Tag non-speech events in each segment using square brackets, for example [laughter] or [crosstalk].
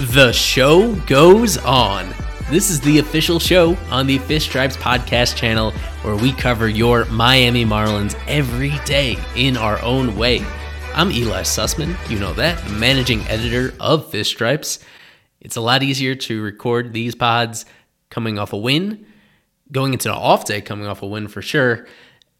The show goes on. This is the official show on the Fish Stripes podcast channel where we cover your Miami Marlins every day in our own way. I'm Eli Sussman, you know that, managing editor of Fish Stripes. It's a lot easier to record these pods coming off a win, going into an off day coming off a win for sure,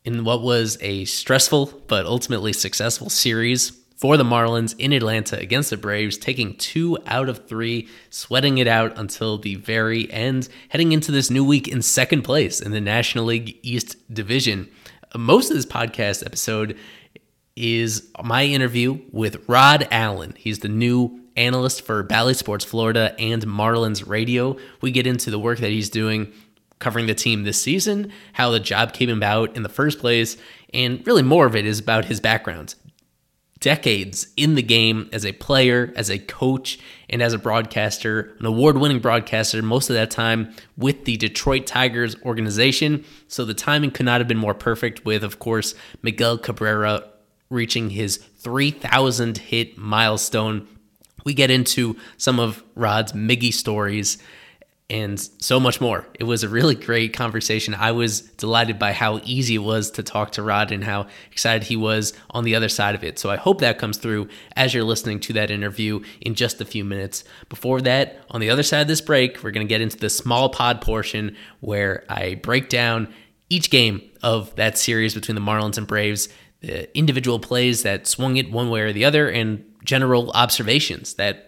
in what was a stressful but ultimately successful series for the Marlins in Atlanta against the Braves, taking two out of three, sweating it out until the very end, heading into this new week in second place in the National League East Division. Most of this podcast episode is my interview with Rod Allen. He's the new analyst for Bally Sports Florida and Marlins Radio. We get into the work that he's doing covering the team this season, how the job came about in the first place, and really more of it is about his background decades in the game as a player, as a coach, and as a broadcaster, an award winning broadcaster, most of that time with the Detroit Tigers organization. So the timing could not have been more perfect, with, of course, Miguel Cabrera reaching his 3,000 hit milestone. We get into some of Rod's Miggy stories and so much more. It was a really great conversation. I was delighted by how easy it was to talk to Rod and how excited he was on the other side of it. So I hope that comes through as you're listening to that interview in just a few minutes. Before that, on the other side of this break, we're going to get into the small pod portion where I break down each game of that series between the Marlins and Braves, the individual plays that swung it one way or the other, and general observations that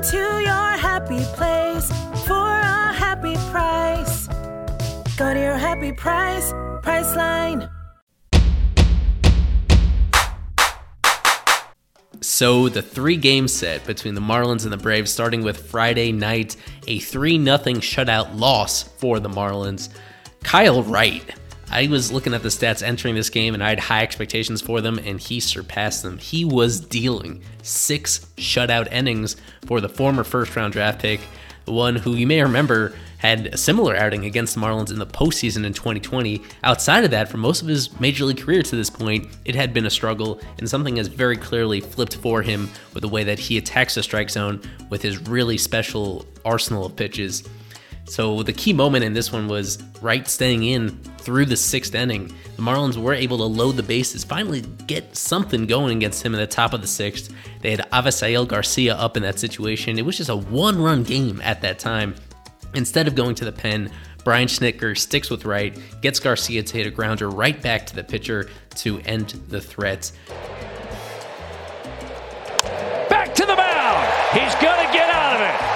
Go to your happy place for a happy price. Go to your happy price, Priceline. So the three game set between the Marlins and the Braves, starting with Friday night, a 3 0 shutout loss for the Marlins. Kyle Wright. I was looking at the stats entering this game and I had high expectations for them, and he surpassed them. He was dealing six shutout innings for the former first round draft pick, the one who you may remember had a similar outing against the Marlins in the postseason in 2020. Outside of that, for most of his major league career to this point, it had been a struggle, and something has very clearly flipped for him with the way that he attacks the strike zone with his really special arsenal of pitches. So the key moment in this one was Wright staying in through the sixth inning. The Marlins were able to load the bases, finally get something going against him in the top of the sixth. They had Avisail Garcia up in that situation. It was just a one-run game at that time. Instead of going to the pen, Brian Snitker sticks with Wright, gets Garcia to hit a grounder right back to the pitcher to end the threat. Back to the mound. He's going to get out of it.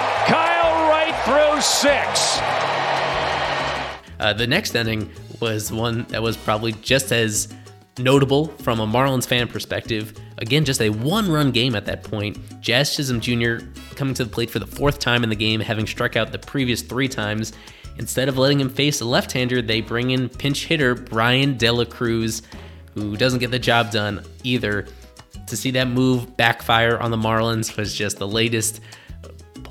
Six. Uh, the next inning was one that was probably just as notable from a Marlins fan perspective. Again, just a one run game at that point. Jazz Chisholm Jr. coming to the plate for the fourth time in the game, having struck out the previous three times. Instead of letting him face a left hander, they bring in pinch hitter Bryan De La Cruz, who doesn't get the job done either. To see that move backfire on the Marlins was just the latest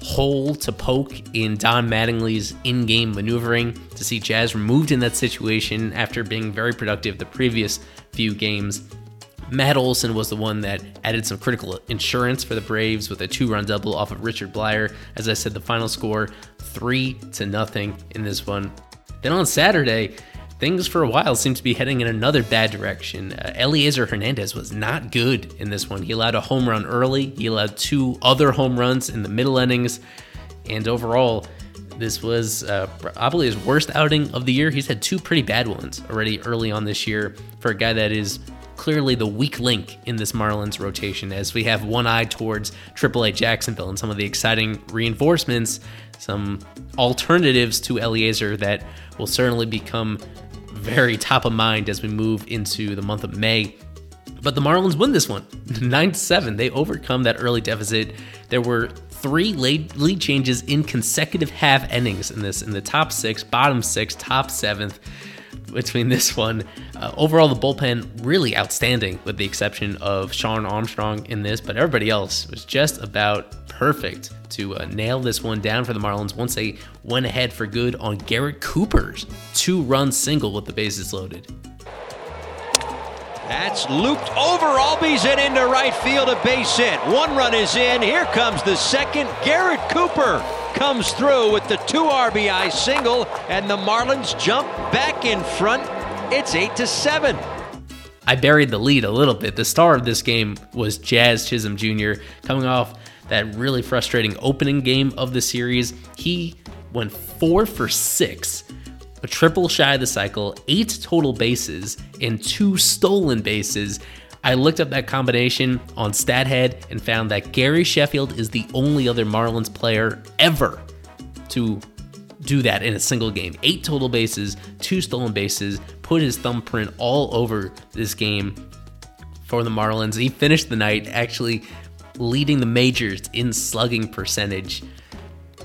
hole to poke in Don Mattingly's in game maneuvering. To see Jazz removed in that situation after being very productive the previous few games. Matt Olson was the one that added some critical insurance for the Braves with a two-run double off of Richard Bleier. As I said, the final score three to nothing in this one. Then on Saturday, things for a while seemed to be heading in another bad direction. Uh, Elieser Hernandez was not good in this one. He allowed a home run early. He allowed two other home runs in the middle innings, and overall, this was uh, probably his worst outing of the year. He's had two pretty bad ones already early on this year for a guy that is clearly the weak link in this Marlins rotation as we have one eye towards AAA Jacksonville and some of the exciting reinforcements, some alternatives to Elieser that will certainly become very top of mind as we move into the month of May. But the Marlins win this one [laughs] 9 7. They overcome that early deficit. There were three lead, lead changes in consecutive half innings in this in the top six, bottom six, top seventh between [laughs] this one. Uh, overall, the bullpen really outstanding, with the exception of Shawn Armstrong in this, but everybody else was just about perfect to uh, nail this one down for the Marlins once they went ahead for good on Garrett Cooper's two run single with the bases loaded. That's looped over. Albies in into right field, a base hit. One run is in. Here comes the second. Garrett Cooper comes through with the two RBI single, and the Marlins jump back in front. It's eight to seven. I buried the lead a little bit. The star of this game was Jazz Chisholm Jr. coming off that really frustrating opening game of the series. He went four for six, a triple shy of the cycle, eight total bases, and two stolen bases. I looked up that combination on StatHead and found that Gary Sheffield is the only other Marlins player ever to do that in a single game. Eight total bases, two stolen bases, put his thumbprint all over this game for the Marlins. He finished the night actually leading the majors in slugging percentage.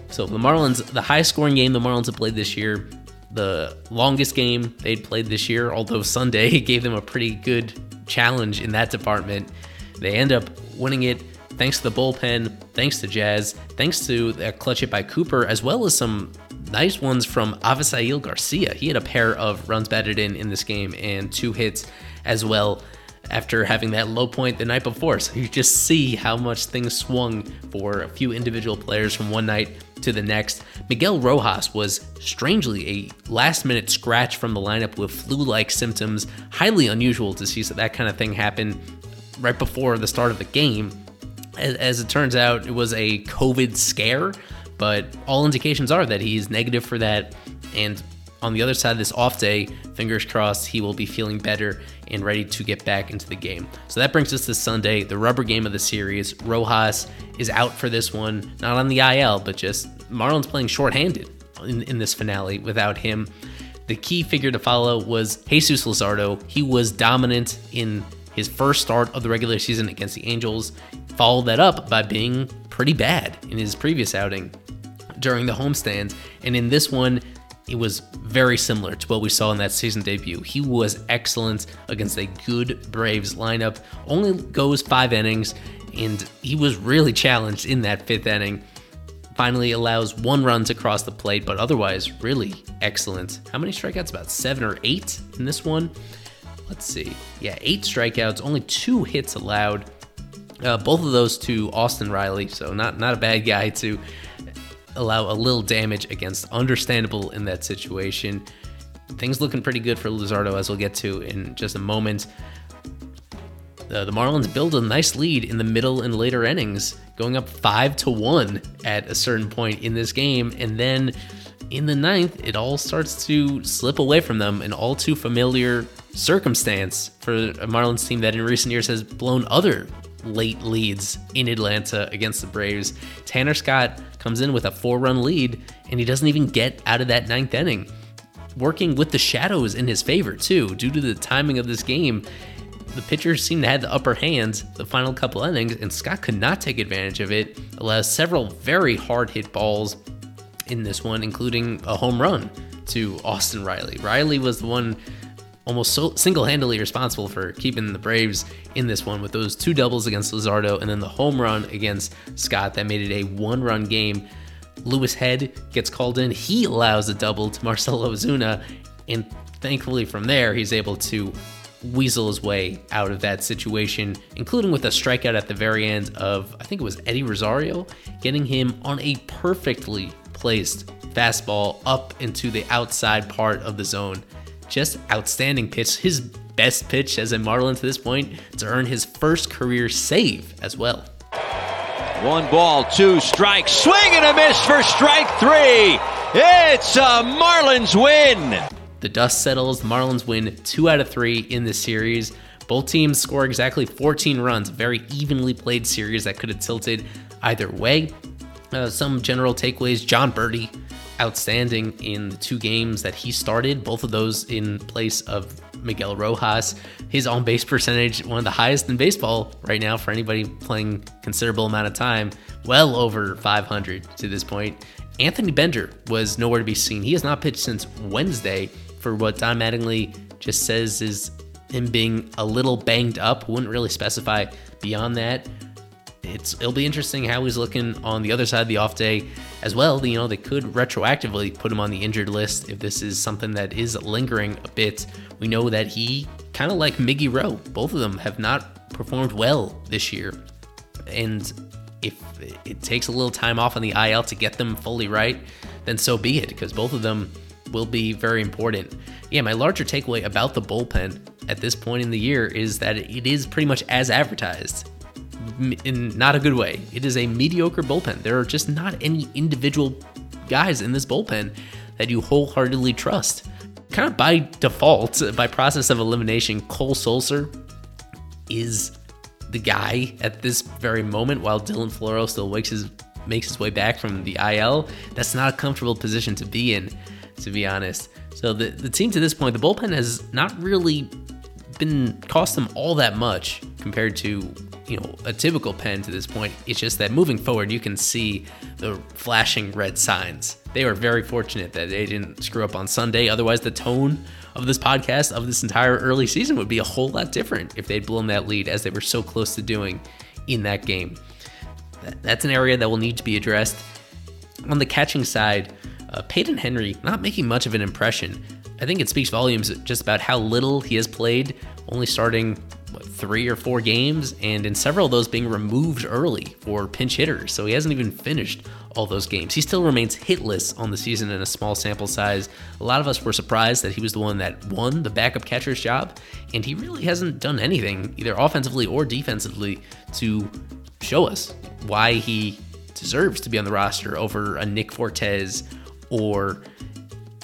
So the Marlins, the high scoring game the Marlins have played this year, the longest game they'd played this year, although Sunday [laughs] gave them a pretty good challenge in that department. They end up winning it thanks to the bullpen, thanks to Jazz, thanks to that clutch hit by Cooper, as well as some nice ones from Avisail Garcia. He had a pair of runs batted in in this game and two hits as well after having that low point the night before. So you just see how much things swung for a few individual players from one night to the next. Miguel Rojas was strangely a last minute scratch from the lineup with flu like symptoms. Highly unusual to see that kind of thing happen right before the start of the game. As it turns out, it was a COVID scare, but all indications are that he's negative for that. And on the other side of this off day, fingers crossed, he will be feeling better and ready to get back into the game. So that brings us to Sunday, the rubber game of the series. Rojas is out for this one, not on the IL, but just Marlins playing shorthanded in, in this finale without him. The key figure to follow was Jesus Luzardo. He was dominant in his first start of the regular season against the Angels, followed that up by being pretty bad in his previous outing during the homestand. And in this one, it was very similar to what we saw in that season debut. He was excellent against a good Braves lineup, only goes five innings, and he was really challenged in that fifth inning. Finally allows one run to cross the plate, but otherwise really excellent. How many strikeouts? About seven or eight in this one. Let's see. Yeah, eight strikeouts, only two hits allowed. Uh, both of those to Austin Riley, so not not a bad guy to allow a little damage against. Understandable in that situation. Things looking pretty good for Luzardo, as we'll get to in just a moment. Uh, the Marlins build a nice lead in the middle and later innings, going up five to one at a certain point in this game, and then in the ninth, it all starts to slip away from them, an all too familiar circumstance for a Marlins team that in recent years has blown other late leads in Atlanta against the Braves. Tanner Scott comes in with a four run lead, and he doesn't even get out of that ninth inning. Working with the shadows in his favor, too, due to the timing of this game. The pitchers seemed to have the upper hand the final couple innings, and Scott could not take advantage of it. Allows several very hard hit balls in this one, including a home run to Austin Riley. Riley was the one almost so single-handedly responsible for keeping the Braves in this one with those two doubles against Luzardo and then the home run against Scott that made it a one-run game. Louis Head gets called in. He allows a double to Marcell Ozuna, and thankfully from there he's able to weasel his way out of that situation, including with a strikeout at the very end of I think it was Eddie Rosario, getting him on a perfectly placed fastball up into the outside part of the zone just outstanding pitch. His best pitch as a Marlin to this point to earn his first career save as well. One ball, two strikes, swing and a miss for strike three. It's a Marlins win. The dust settles. Marlins win two out of three in the series. Both teams score exactly 14 runs. Very evenly played series that could have tilted either way. Uh, some general takeaways Jon Berti outstanding in the two games that he started, both of those in place of Miguel Rojas. His on base percentage, one of the highest in baseball right now for anybody playing considerable amount of time, well over 500 to this point. Anthony Bender was nowhere to be seen. He has not pitched since Wednesday for what Don Mattingly just says is him being a little banged up. Wouldn't really specify beyond that it's it'll be interesting how he's looking on the other side of the off day as well. You know, they could retroactively put him on the injured list if this is something that is lingering a bit. We know that he kind of like Miggy Rowe, both of them have not performed well this year. And if it takes a little time off on the IL to get them fully right, then so be it, because both of them will be very important. Yeah, my larger takeaway about the bullpen at this point in the year is that it is pretty much as advertised in not a good way. It is a mediocre bullpen. There are just not any individual guys in this bullpen that you wholeheartedly trust. Kind of by default, by process of elimination, Cole Sulser is the guy at this very moment while Dylan Floro still wakes his makes his way back from the IL. That's not a comfortable position to be in, to be honest. So the, the team to this point, the bullpen has not really been cost them all that much compared to you know a typical pen to this point. It's just that moving forward, you can see the flashing red signs. They were very fortunate that they didn't screw up on Sunday. Otherwise, the tone of this podcast of this entire early season would be a whole lot different if they'd blown that lead as they were so close to doing in that game. That's an area that will need to be addressed. On the catching side, uh, Payton Henry not making much of an impression. I think it speaks volumes just about how little he has played, only starting what, three or four games, and in several of those being removed early for pinch hitters. So he hasn't even finished all those games. He still remains hitless on the season in a small sample size. A lot of us were surprised that he was the one that won the backup catcher's job, and he really hasn't done anything, either offensively or defensively, to show us why he deserves to be on the roster over a Nick Fortes or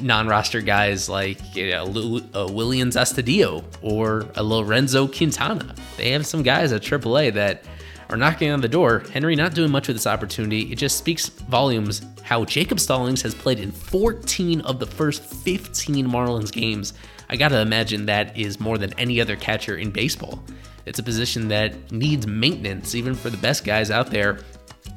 non-roster guys like you know, uh, Willians Astudillo or a Lorenzo Quintana. They have some guys at AAA that are knocking on the door. Henry not doing much with this opportunity. It just speaks volumes how Jacob Stallings has played in 14 of the first 15 Marlins games. I gotta imagine that is more than any other catcher in baseball. It's a position that needs maintenance, even for the best guys out there.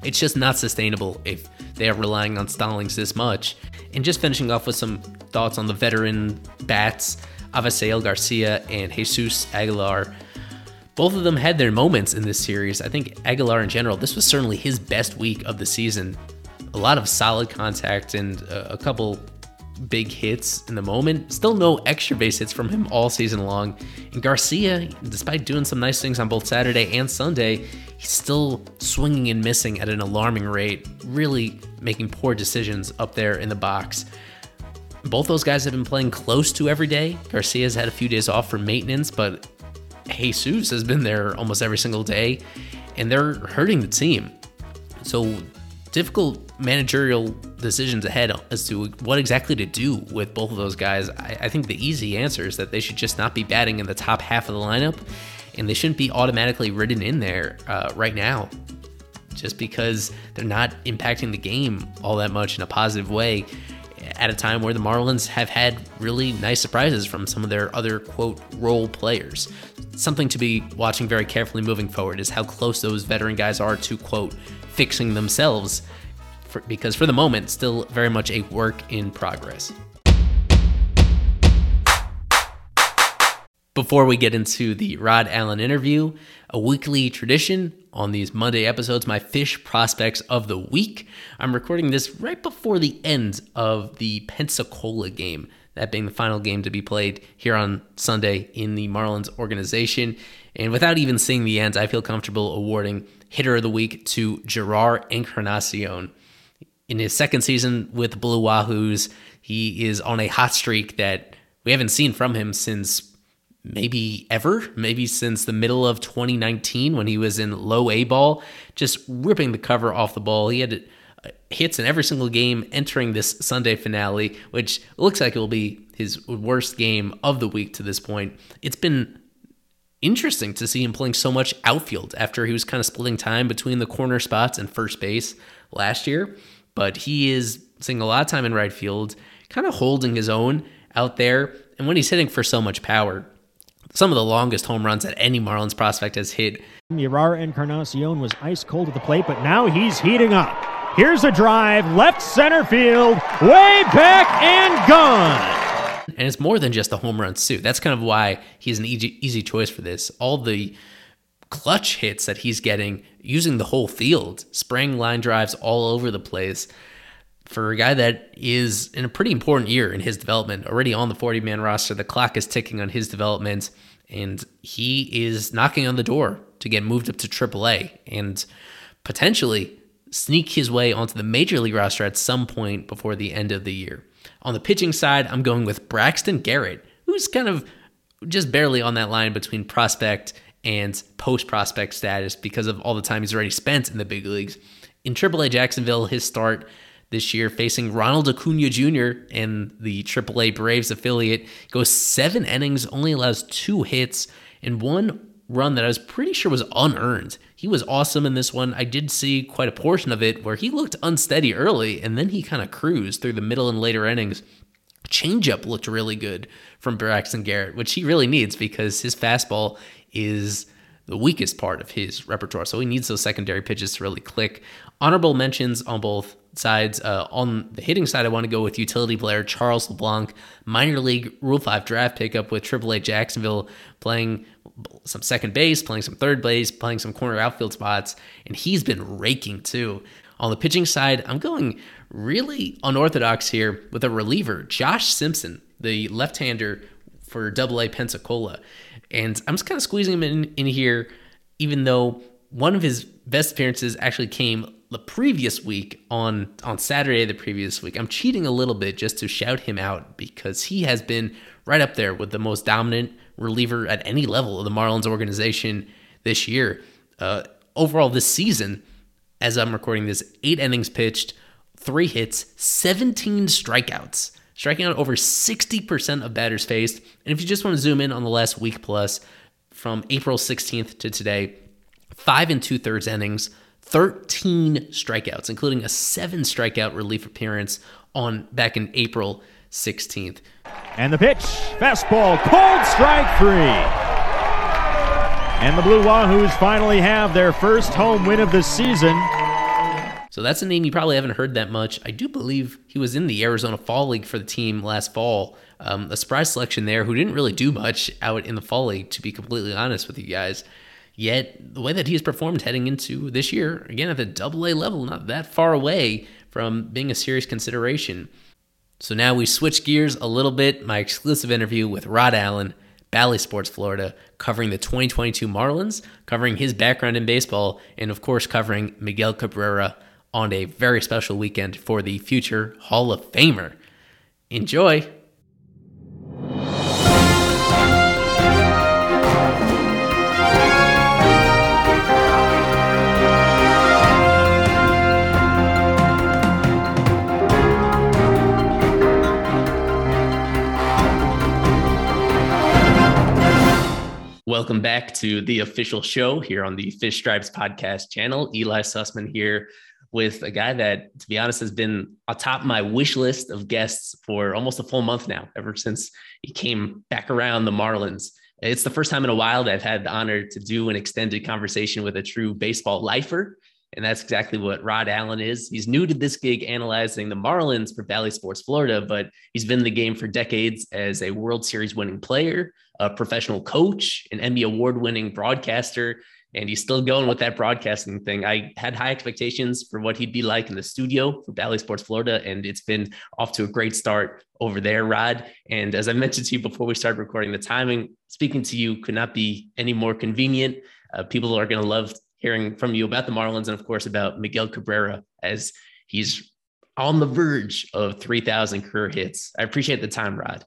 It's just not sustainable if they are relying on Stallings this much. And just finishing off with some thoughts on the veteran bats, Avisail Garcia and Jesus Aguilar. Both of them had their moments in this series. I think Aguilar in general, this was certainly his best week of the season. A lot of solid contact and a couple big hits in the moment. Still no extra base hits from him all season long. And Garcia, despite doing some nice things on both Saturday and Sunday, he's still swinging and missing at an alarming rate, really making poor decisions up there in the box. Both those guys have been playing close to every day. Garcia's had a few days off for maintenance, but Jesus has been there almost every single day, and they're hurting the team. So difficult managerial decisions ahead as to what exactly to do with both of those guys. I, I, think the easy answer is that they should just not be batting in the top half of the lineup, and they shouldn't be automatically written in there uh, right now, just because they're not impacting the game all that much in a positive way. At a time where the Marlins have had really nice surprises from some of their other quote role players. Something to be watching very carefully moving forward is how close those veteran guys are to quote fixing themselves, for, because for the moment, still very much a work in progress. Before we get into the Rod Allen interview, a weekly tradition on these Monday episodes, my fish prospects of the week. I'm recording this right before the end of the Pensacola game, that being the final game to be played here on Sunday in the Marlins organization. And without even seeing the end, I feel comfortable awarding hitter of the week to Jerar Encarnacion. In his second season with Blue Wahoos, he is on a hot streak that we haven't seen from him since maybe ever, maybe since the middle of 2019 when he was in low A ball, just ripping the cover off the ball. He had uh, hits in every single game entering this Sunday finale, which looks like it will be his worst game of the week to this point. It's been interesting to see him playing so much outfield after he was kind of splitting time between the corner spots and first base last year. But he is seeing a lot of time in right field, kind of holding his own out there. And when he's hitting for so much power, some of the longest home runs that any Marlins prospect has hit. Jerar Encarnacion was ice cold at the plate, but now he's heating up. Here's a drive, left center field, way back and gone. And it's more than just the home run suit. That's kind of why he's an easy, easy choice for this. All the clutch hits that he's getting using the whole field, spraying line drives all over the place. For a guy that is in a pretty important year in his development, already on the 40 man roster, the clock is ticking on his development, and he is knocking on the door to get moved up to AAA and potentially sneak his way onto the major league roster at some point before the end of the year. On the pitching side, I'm going with Braxton Garrett, who's kind of just barely on that line between prospect and post prospect status because of all the time he's already spent in the big leagues. In AAA Jacksonville, his start this year facing Ronald Acuna Jr. and the AAA Braves affiliate goes seven innings, only allows two hits, and one run that I was pretty sure was unearned. He was awesome in this one. I did see quite a portion of it where he looked unsteady early and then he kind of cruised through the middle and later innings. Changeup looked really good from Braxton Garrett, which he really needs because his fastball is the weakest part of his repertoire. So he needs those secondary pitches to really click. Honorable mentions on both sides. Uh, on the hitting side, I want to go with utility player Charles LeBlanc, minor league Rule 5 draft pickup with AAA Jacksonville, playing some second base, playing some third base, playing some corner outfield spots, and he's been raking too. On the pitching side, I'm going really unorthodox here with a reliever, Josh Simpson, the left hander for AA Pensacola. And I'm just kind of squeezing him in, in here, even though one of his best appearances actually came the previous week on on Saturday the previous week. I'm cheating a little bit just to shout him out because he has been right up there with the most dominant reliever at any level of the Marlins organization this year. Uh, overall, this season, as I'm recording this, eight innings pitched, three hits, 17 strikeouts, striking out over 60% of batters faced. And if you just want to zoom in on the last week plus, from April 16th to today, five and two thirds innings, 13 strikeouts, including a seven strikeout relief appearance on back in April 16th. And the pitch, fastball, cold strike three. And the Blue Wahoos finally have their first home win of the season. So that's a name you probably haven't heard that much. I do believe he was in the Arizona Fall League for the team last fall. Um, a surprise selection there who didn't really do much out in the Fall League, to be completely honest with you guys. Yet, the way that he's performed heading into this year, again at the double A level, not that far away from being a serious consideration. So now we switch gears a little bit. My exclusive interview with Rod Allen, Bally Sports Florida, covering the 2022 Marlins, covering his background in baseball, and of course, covering Miguel Cabrera on a very special weekend for the future Hall of Famer. Enjoy! Welcome back to the official show here on the Fish Stripes podcast channel. Eli Sussman here with a guy that, to be honest, has been atop my wish list of guests for almost a full month now, ever since he came back around the Marlins. It's the first time in a while that I've had the honor to do an extended conversation with a true baseball lifer. And that's exactly what Rod Allen is. He's new to this gig analyzing the Marlins for Bally Sports Florida, but he's been in the game for decades as a World Series winning player, a professional coach, an Emmy award winning broadcaster, and he's still going with that broadcasting thing. I had high expectations for what he'd be like in the studio for Bally Sports Florida, and it's been off to a great start over there, Rod. And as I mentioned to you before we started recording, the timing speaking to you could not be any more convenient. Uh, people are going to love hearing from you about the Marlins and, of course, about Miguel Cabrera as he's on the verge of 3,000 career hits. I appreciate the time, Rod.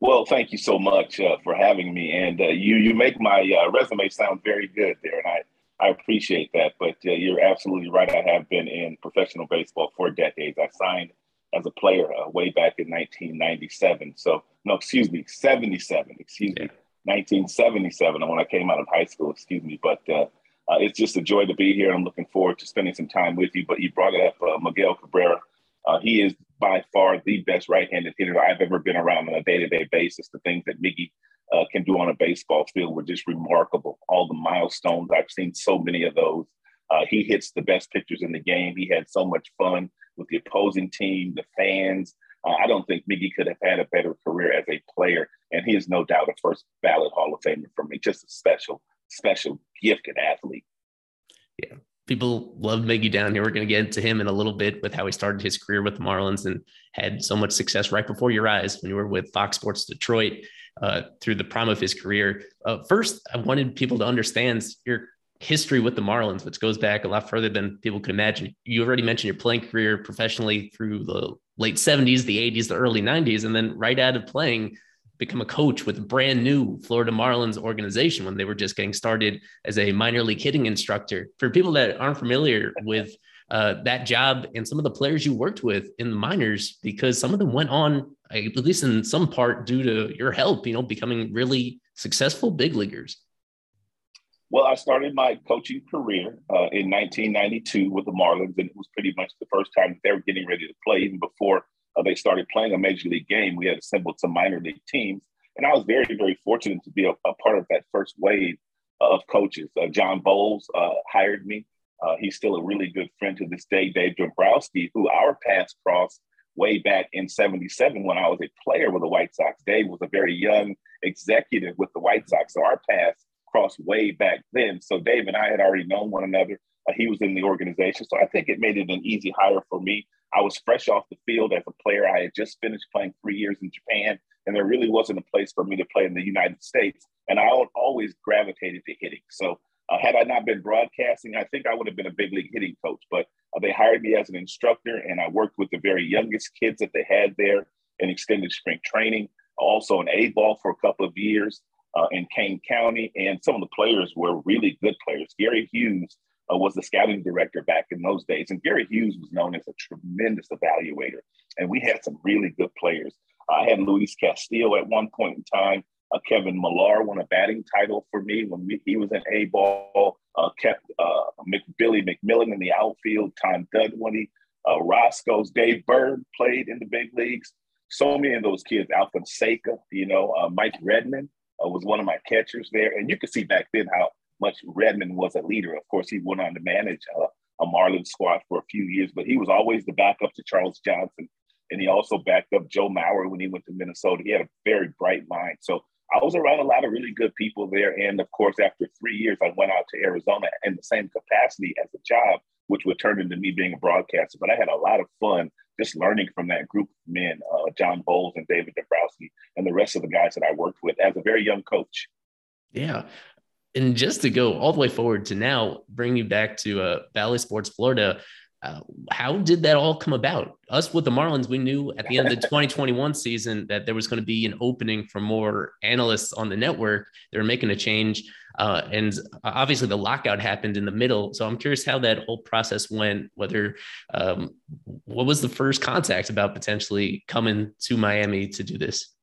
Well, thank you so much uh, for having me, and uh, you you make my uh, resume sound very good there, and I I appreciate that. But uh, you're absolutely right. I have been in professional baseball for decades. I signed as a player uh, way back in 1997. So no, excuse me, 77. Excuse yeah. me, 1977 when I came out of high school. Excuse me, but uh, it's just a joy to be here. I'm looking forward to spending some time with you. But you brought it up, Miguel Cabrera. he is by far the best right-handed hitter I've ever been around on a day-to-day basis. The things that Miggy uh, can do on a baseball field were just remarkable. All the milestones, I've seen so many of those. Uh, he hits the best pitchers in the game. He had so much fun with the opposing team, the fans. Uh, I don't think Miggy could have had a better career as a player, and he is no doubt a first ballot Hall of Famer for me. Just a special, special, gifted athlete. Yeah, people love Miggy down here. We're going to get into him in a little bit with how he started his career with the Marlins and had so much success right before your eyes when you were with Fox Sports Detroit uh, through the prime of his career. Uh, first, I wanted people to understand your history with the Marlins, which goes back a lot further than people could imagine. You already mentioned your playing career professionally through the late 70s, the 80s, the early 90s, and then right out of playing – become a coach with a brand new Florida Marlins organization when they were just getting started as a minor league hitting instructor. For people that aren't familiar with uh, that job and some of the players you worked with in the minors, because some of them went on, at least in some part, due to your help, you know, becoming really successful big leaguers. Well, I started my coaching career uh, in 1992 with the Marlins, and it was pretty much the first time they were getting ready to play, even before uh, they started playing a major league game, we had assembled some minor league teams. And I was very, very fortunate to be a, a part of that first wave of coaches. Uh, John Boles uh, hired me. Uh, he's still a really good friend to this day. Dave Dombrowski, who our paths crossed way back in 77 when I was a player with the White Sox. Dave was a very young executive with the White Sox. So our paths crossed way back then. So Dave and I had already known one another. Uh, he was in the organization. So I think it made it an easy hire for me. I was fresh off the field as a player. I had just finished playing three years in Japan, and there really wasn't a place for me to play in the United States. And I always gravitated to hitting. So uh, had I not been broadcasting, I think I would have been a big league hitting coach. But uh, they hired me as an instructor, and I worked with the very youngest kids that they had there in extended spring training. Also, an A ball for a couple of years uh, in Kane County, and some of the players were really good players. Gary Hughes uh, was the scouting director back in those days. And Gary Hughes was known as a tremendous evaluator. And we had some really good players. I had Luis Castillo at one point in time. Uh, Kevin Millar won a batting title for me when we, he was in A ball. Uh, kept uh, Billy McMillon in the outfield. Tom Dudwini, uh, Roscoe's Dave Bird played in the big leagues. So many of those kids, Alvin Seika, you know, uh, Mike Redmond uh, was one of my catchers there. And you could see back then how much Redmond was a leader. Of course, he went on to manage uh, a Marlins squad for a few years, but he was always the backup to Charles Johnson. And he also backed up Joe Mauer when he went to Minnesota. He had a very bright mind. So I was around a lot of really good people there. And of course, after three years, I went out to Arizona in the same capacity as a job, which would turn into me being a broadcaster. But I had a lot of fun just learning from that group of men, uh, John Boles and David Dombrowski, and the rest of the guys that I worked with as a very young coach. Yeah and just to go all the way forward to now, bring you back to uh, Bally Sports Florida. Uh, how did that all come about? Us with the Marlins, we knew at the end of the [laughs] 2021 season that there was going to be an opening for more analysts on the network. They were making a change. Uh, and obviously, the lockout happened in the middle. So I'm curious how that whole process went. Whether um, what was the first contact about potentially coming to Miami to do this?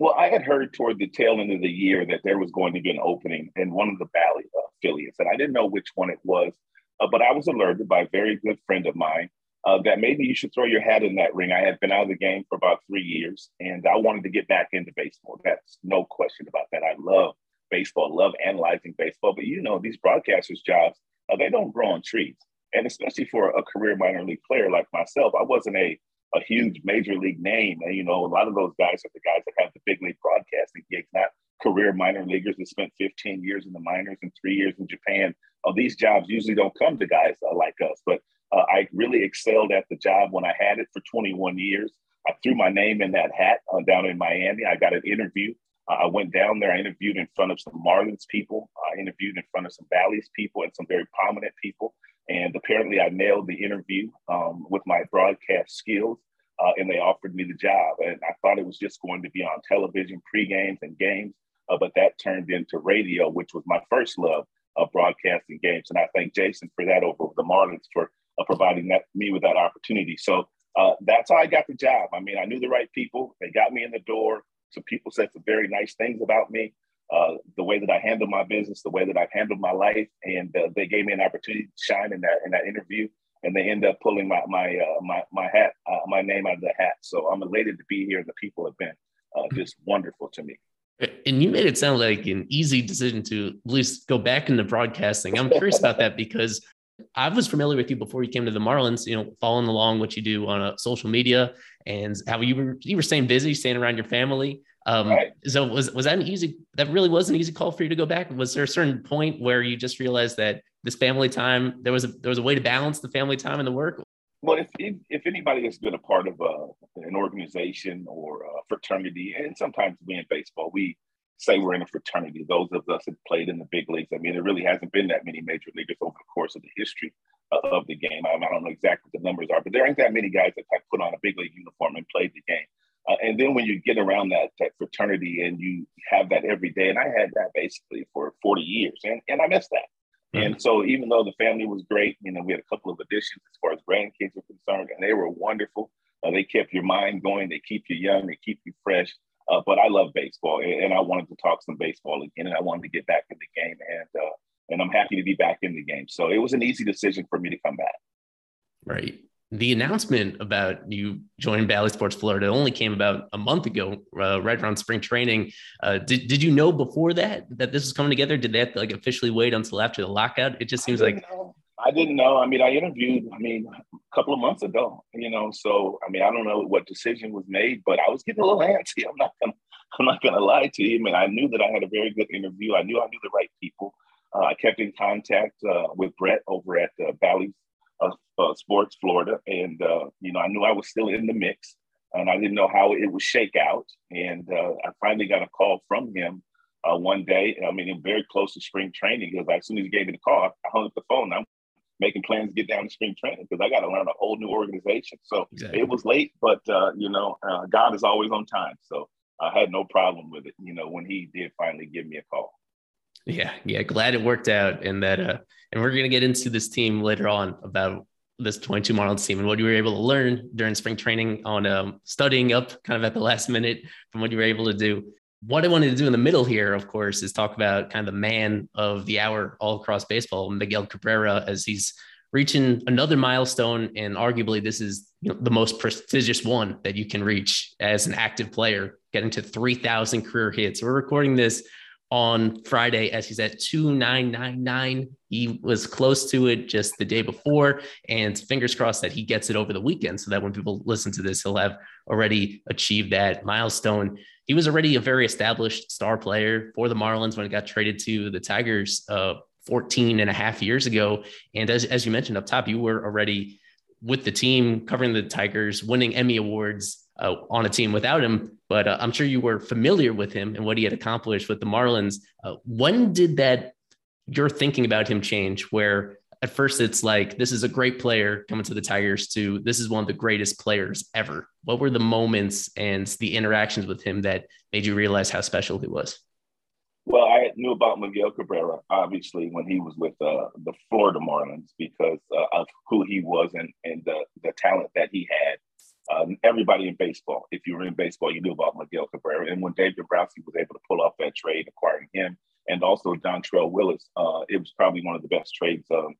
Well, I had heard toward the tail end of the year that there was going to be an opening in one of the Bally affiliates, and I didn't know which one it was, uh, but I was alerted by a very good friend of mine uh, that maybe you should throw your hat in that ring. I had been out of the game for about three years, and I wanted to get back into baseball. That's no question about that. I love baseball, love analyzing baseball, but you know these broadcasters' jobs uh, they don't grow on trees, and especially for a career minor league player like myself, I wasn't a a huge major league name. And, you know, a lot of those guys are the guys that have the big league broadcasting gigs, not career minor leaguers that spent 15 years in the minors and three years in Japan. Uh, these jobs usually don't come to guys uh, like us. But uh, I really excelled at the job when I had it for 21 years. I threw my name in that hat uh, down in Miami. I got an interview. Uh, I went down there. I interviewed in front of some Marlins people. I interviewed in front of some Bally's people and some very prominent people. And apparently, I nailed the interview um, with my broadcast skills, uh, and they offered me the job. And I thought it was just going to be on television, pre games and games, uh, but that turned into radio, which was my first love of broadcasting games. And I thank Jason for that over the Marlins for uh, providing that me with that opportunity. So uh, that's how I got the job. I mean, I knew the right people. They got me in the door. Some people said some very nice things about me uh, the way that I handle my business, the way that I've handled my life, and uh, they gave me an opportunity to shine in that in that interview. And they end up pulling my my uh, my my hat, uh, my name out of the hat. So I'm elated to be here, and the people have been uh, just wonderful to me. And you made it sound like an easy decision to at least go back into broadcasting. I'm curious about that because I was familiar with you before you came to the Marlins, you know, following along what you do on social media and how you were you were staying busy, staying around your family. Um, right. So was was that an easy? That really was an easy call for you to go back. Was there a certain point where you just realized that this family time there was a there was a way to balance the family time and the work? Well, if if anybody has been a part of uh, an organization or a fraternity, and sometimes we in baseball we say we're in a fraternity. Those of us that played in the big leagues. I mean, there really hasn't been that many major leaguers over the course of the history of the game. I, don't know exactly what the numbers are, but there ain't that many guys that have put on a big league uniform and played the game. Uh, and then when you get around that, that fraternity and you have that every day, and I had that basically for 40 years, and, and I missed that. Mm-hmm. And so even though the family was great, you know, we had a couple of additions as far as grandkids were concerned, and they were wonderful. Uh, they kept your mind going, they keep you young, they keep you fresh. Uh, but I love baseball, and, and, I wanted to talk some baseball again, and I wanted to get back in the game, and uh, and I'm happy to be back in the game. So it was an easy decision for me to come back. Right the announcement about you joining Bally Sports Florida only came about a month ago, uh, right around spring training. Uh, did did you know before that that this was coming together? Did they have to like officially wait until after the lockout? It just seems like know. I didn't know. I mean, I interviewed. I mean, a couple of months ago. You know, so I mean, I don't know what decision was made, but I was getting a little antsy. [laughs] I'm not gonna. I'm not gonna lie to you. I mean, I knew that I had a very good interview. I knew I knew the right people. Uh, I kept in contact uh, with Brett over at uh, Bally's uh, uh, Sports Florida, and uh, you know I knew I was still in the mix, and I didn't know how it would shake out. And uh, I finally got a call from him uh, one day. I mean, very close to spring training because as soon as he gave me the call, I hung up the phone. I'm making plans to get down to spring training because I got to learn a whole new organization. So exactly. it was late, but uh, you know, God is always on time. So I had no problem with it. You know, when he did finally give me a call. Yeah, yeah, glad it worked out, and that, uh, and we're gonna get into this team later on about this 22 Marlins team and what you were able to learn during spring training on um, studying up kind of at the last minute from what you were able to do. What I wanted to do in the middle here, of course, is talk about kind of the man of the hour all across baseball, Miguel Cabrera, as he's reaching another milestone, and arguably this is you know, the most prestigious one that you can reach as an active player, getting to 3,000 career hits. We're recording this on Friday as he's at 2999. He was close to it just the day before, and fingers crossed that he gets it over the weekend so that when people listen to this, he'll have already achieved that milestone. He was already a very established star player for the Marlins when it got traded to the Tigers uh, 14 and a half years ago. And as, as you mentioned up top, you were already with the team covering the Tigers, winning Emmy Awards uh, on a team without him, but uh, I'm sure you were familiar with him and what he had accomplished with the Marlins. Uh, when did that your thinking about him change? Where at first it's like this is a great player coming to the Tigers, to this is one of the greatest players ever. What were the moments and the interactions with him that made you realize how special he was? Well, I knew about Miguel Cabrera obviously when he was with uh, the Florida Marlins because uh, of who he was and, and the, the talent that he had uh, everybody in baseball, if you were in baseball, you knew about Miguel Cabrera. And when Dave Dombrowski was able to pull off that trade, acquiring him and also Dontrelle Willis, uh, it was probably one of the best trades um,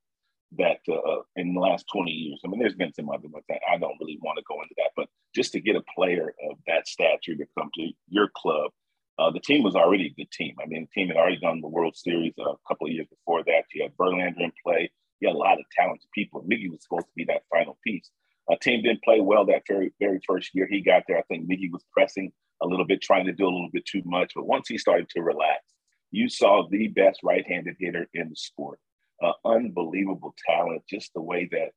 that uh, in the last 20 years. I mean, there's been some other ones that I don't really want to go into that, but just to get a player of that stature to come to your club, uh, the team was already a good team. I mean, the team had already done the World Series a couple of years before that. You had Verlander in play. You had a lot of talented people. Miggy was supposed to be that final piece. A team didn't play well that very, very first year he got there. I think Miggy was pressing a little bit, trying to do a little bit too much. But once he started to relax, you saw the best right-handed hitter in the sport. Uh, unbelievable talent, just the way that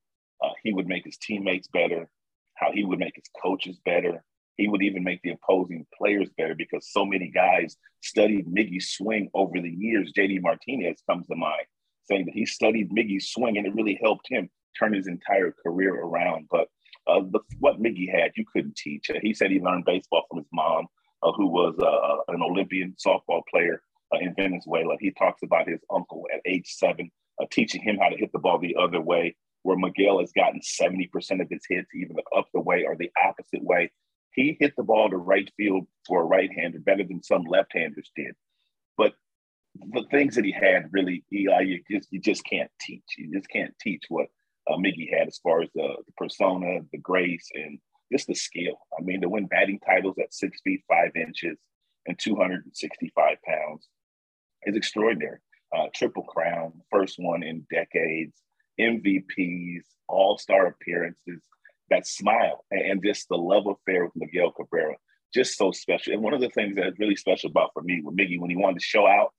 uh, he would make his teammates better, how he would make his coaches better. He would even make the opposing players better because so many guys studied Miggy's swing over the years. JD Martinez comes to mind, saying that he studied Miggy's swing and it really helped him turn his entire career around. But uh, the, what Miggy had, you couldn't teach. Uh, he said he learned baseball from his mom, uh, who was uh, an Olympian softball player uh, in Venezuela. He talks about his uncle at age seven uh, teaching him how to hit the ball the other way, where Miguel has gotten 70% of his hits either up the way or the opposite way. He hit the ball to right field for a right hander better than some left handers did. But the things that he had really, Eli, you just, you just can't teach. You just can't teach what uh, Miggy had as far as the, the, persona, the grace, and just the skill. I mean, to win batting titles at six feet five inches and 265 pounds is extraordinary. Uh, triple crown, first one in decades, MVPs, all star appearances, that smile, and just the love affair with Miguel Cabrera, just so special. And one of the things that's really special about for me with Miggy, when he wanted to show out,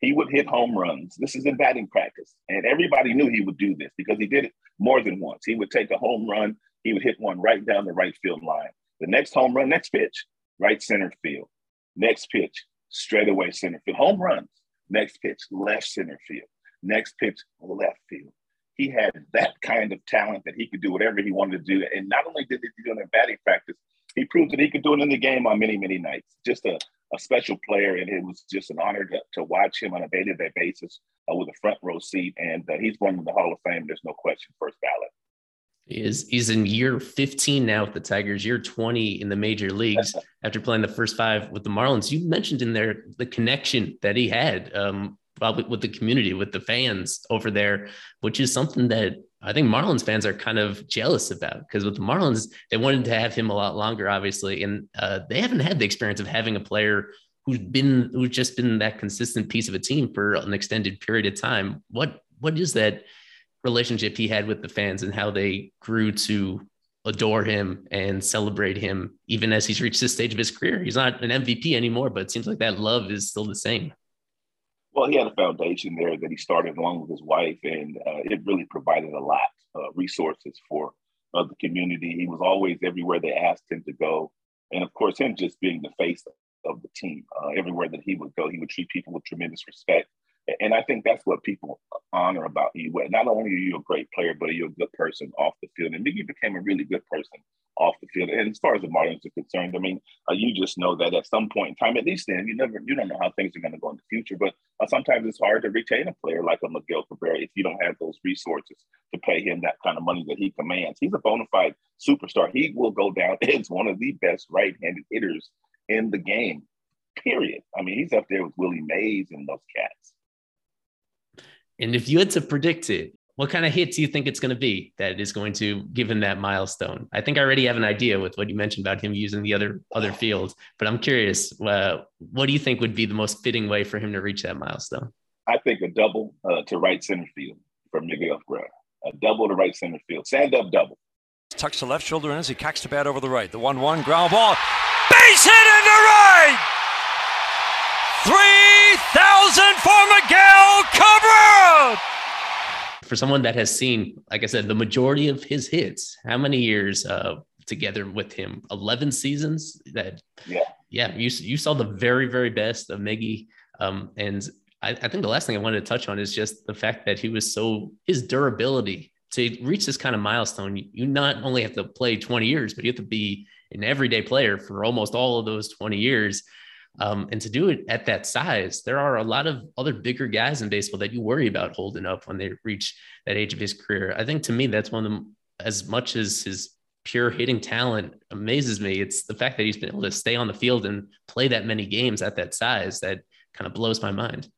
he would hit home runs. This is in batting practice. And everybody knew he would do this because he did it more than once. He would take a home run, he would hit one right down the right field line. The next home run, next pitch, right center field. Next pitch, straight away center field. Home runs. Next pitch, left center field. Next pitch, left field. He had that kind of talent that he could do whatever he wanted to do. And not only did he do it in batting practice, he proved that he could do it in the game on many, many nights. Just a, a special player, and it was just an honor to, to watch him on a day-to-day basis uh, with a front row seat. And uh, he's going to the Hall of Fame. There's no question, first ballot. He is he's in year 15 now with the Tigers, year 20 in the major leagues after playing the first five with the Marlins. You mentioned in there the connection that he had um, with the community, with the fans over there, which is something that I think Marlins fans are kind of jealous about because with the Marlins, they wanted to have him a lot longer, obviously, and uh, they haven't had the experience of having a player who's been who's just been that consistent piece of a team for an extended period of time. What what is that relationship he had with the fans and how they grew to adore him and celebrate him, even as he's reached this stage of his career? He's not an MVP anymore, but it seems like that love is still the same. Well, he had a foundation there that he started along with his wife, and uh, it really provided a lot of resources for uh, the community. He was always everywhere they asked him to go. And of course, him just being the face of the team, uh, everywhere that he would go, he would treat people with tremendous respect. And I think that's what people honor about you. Not only are you a great player, but you're a good person off the field. And Miggy became a really good person off the field. And as far as the Marlins are concerned, I mean, uh, you just know that at some point in time, at least then, you never, you don't know how things are going to go in the future. But uh, sometimes it's hard to retain a player like a Miguel Cabrera if you don't have those resources to pay him that kind of money that he commands. He's a bona fide superstar. He will go down [laughs] as one of the best right-handed hitters in the game. Period. I mean, he's up there with Willie Mays and those cats. And if you had to predict it, what kind of hit do you think it's going to be that is going to give him that milestone? I think I already have an idea with what you mentioned about him using the other other fields, but I'm curious, uh, what do you think would be the most fitting way for him to reach that milestone? I think a double uh, to right center field from Miguel Cabrera. A double to right center field. Stand up double. Tucks the left shoulder in as he cocks the bat over the right. The 1 1 ground ball. Base hit into right! 3,000 for Miguel Cabrera! For someone that has seen, like I said, the majority of his hits, how many years uh, together with him? 11 seasons? That, yeah. Yeah, you, you saw the very, very best of Miggy. Um, and I, I think the last thing I wanted to touch on is just the fact that he was so, his durability to reach this kind of milestone, you not only have to play 20 years, but you have to be an everyday player for almost all of those 20 years. Um, and to do it at that size, there are a lot of other bigger guys in baseball that you worry about holding up when they reach that age of his career. I think to me, that's one of them, as much as his pure hitting talent amazes me. It's the fact that he's been able to stay on the field and play that many games at that size that kind of blows my mind.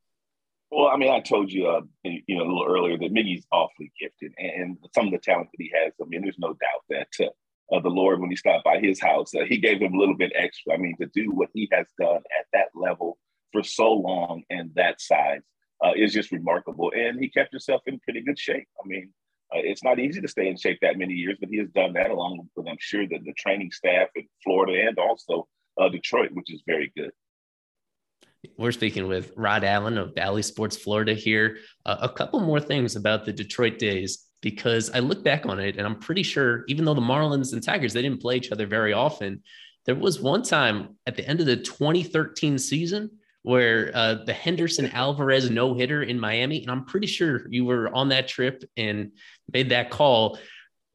Well, I mean, I told you, uh, you know, a little earlier that Miggy's awfully gifted, and some of the talent that he has. I mean, there's no doubt that uh, the Lord, when he stopped by his house, uh, he gave him a little bit extra. I mean, to do what he has done at that level for so long and that size uh, is just remarkable. And he kept himself in pretty good shape. I mean, uh, it's not easy to stay in shape that many years, but he has done that along with, I'm sure, that the training staff in Florida and also uh, Detroit, which is very good. We're speaking with Rod Allen of Bally Sports Florida here. Uh, a couple more things about the Detroit days because I look back on it and I'm pretty sure, even though the Marlins and Tigers they didn't play each other very often, there was one time at the end of the 2013 season where uh, the Henderson Alvarez no hitter in Miami, and I'm pretty sure you were on that trip and made that call,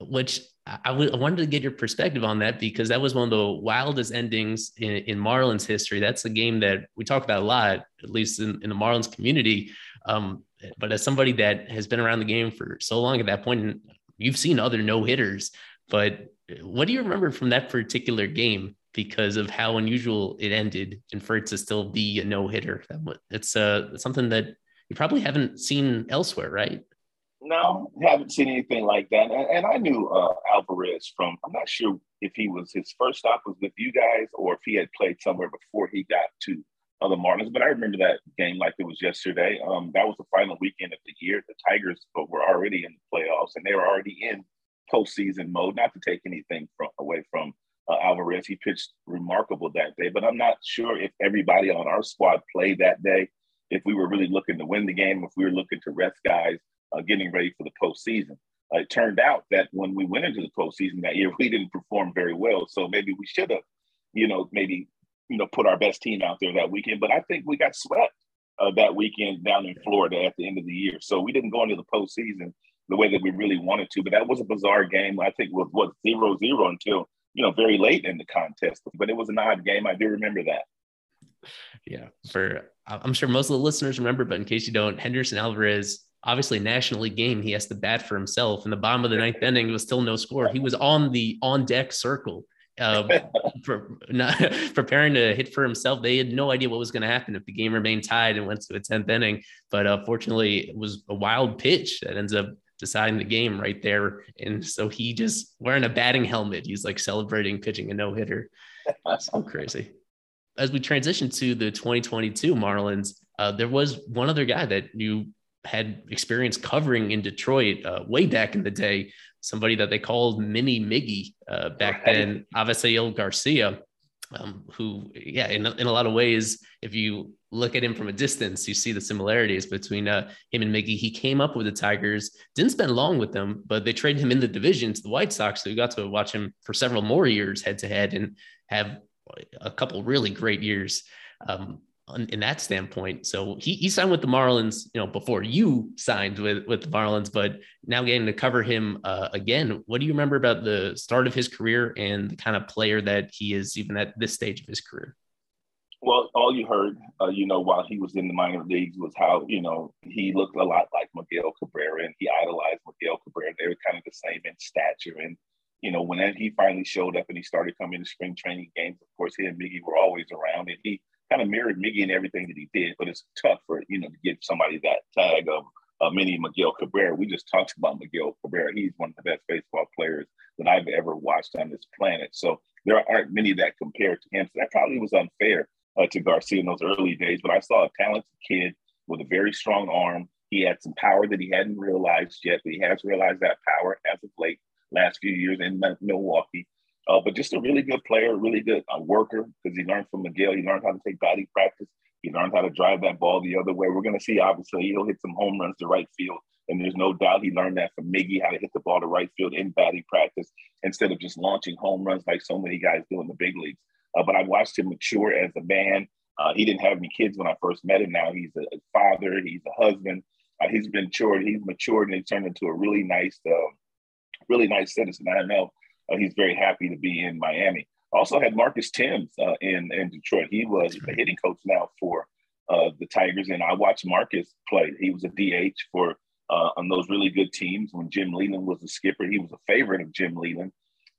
which I, w- I wanted to get your perspective on that because that was one of the wildest endings in, in Marlins history. That's a game that we talk about a lot, at least in, in the Marlins community. Um, but as somebody that has been around the game for so long at that point, you've seen other no hitters, but what do you remember from that particular game? because of how unusual it ended and for it to still be a no hitter. It's uh, something that you probably haven't seen elsewhere, right? No, haven't seen anything like that. And, I knew uh, Alvarez from, I'm not sure if he was, his first stop was with you guys or if he had played somewhere before he got to uh, the Marlins. But I remember that game like it was yesterday. Um, that was the final weekend of the year. The Tigers were already in the playoffs and they were already in postseason mode, not to take anything from away from uh, Alvarez. He pitched remarkable that day, but I'm not sure if everybody on our squad played that day. If we were really looking to win the game, if we were looking to rest guys uh, getting ready for the postseason. Uh, it turned out that when we went into the postseason that year, [laughs] we didn't perform very well. So maybe we should have, you know, maybe you know put our best team out there that weekend. But I think we got swept uh, that weekend down in Florida at the end of the year. So we didn't go into the postseason the way that we really wanted to. But that was a bizarre game. I think was was zero zero until you know, very late in the contest. But it was an odd game. I do remember that. Yeah, for I'm sure most of the listeners remember, but in case you don't, Henderson Alvarez, obviously National League game, he has to bat for himself. In the bottom of the ninth inning, was still no score. He was on the on deck circle. Uh, [laughs] for not [laughs] preparing to hit for himself. They had no idea what was going to happen if the game remained tied and went to a 10th inning. But uh, fortunately, it was a wild pitch that ends up deciding the game right there. And so he just wearing a batting helmet, he's like celebrating pitching a no hitter. so crazy. As we transition to the 2022 Marlins, uh, there was one other guy that you had experience covering in Detroit uh, way back in the day, somebody that they called Mini Miggy uh, back then, Avisail Garcia um, who, yeah, in, in a lot of ways, if you look at him from a distance, you see the similarities between uh, him and Miggy. He came up with the Tigers, didn't spend long with them, but they traded him in the division to the White Sox. So we got to watch him for several more years head to head and have a couple really great years. Um, in that standpoint. So he, he signed with the Marlins, you know, before you signed with, with the Marlins, but now getting to cover him uh, again. What do you remember about the start of his career and the kind of player that he is even at this stage of his career? Well, all you heard, uh, you know, while he was in the minor leagues was how, you know, he looked a lot like Miguel Cabrera and he idolized Miguel Cabrera. They were kind of the same in stature. And, you know, when he finally showed up and he started coming to spring training games, of course, he and Miggy were always around and he, kind of mirrored Miggy and everything that he did, but it's tough for, you know, to get somebody that tag of uh, mini Miguel Cabrera. We just talked about Miguel Cabrera. He's one of the best baseball players that I've ever watched on this planet. So there aren't many that compare to him. So that probably was unfair uh, to Garcia in those early days. But I saw a talented kid with a very strong arm. He had some power that he hadn't realized yet, but he has realized that power as of late, last few years in Milwaukee. Uh, but just a really good player, really good uh, worker because he learned from Miguel. He learned how to take batting practice. He learned how to drive that ball the other way. We're going to see, obviously, he'll hit some home runs to right field. And there's no doubt he learned that from Miggy, how to hit the ball to right field in batting practice instead of just launching home runs like so many guys do in the big leagues. Uh, but I watched him mature as a man. Uh, he didn't have any kids when I first met him. Now he's a father, he's a husband. Uh, he's matured, he's matured, and he turned into a really nice, uh, really nice citizen. I know uh, he's very happy to be in Miami. Also had Marcus Thames uh, in in Detroit. He was the hitting coach now for uh, the Tigers, and I watched Marcus play. He was a DH for uh, on those really good teams when Jim Leyland was the skipper. He was a favorite of Jim Leyland,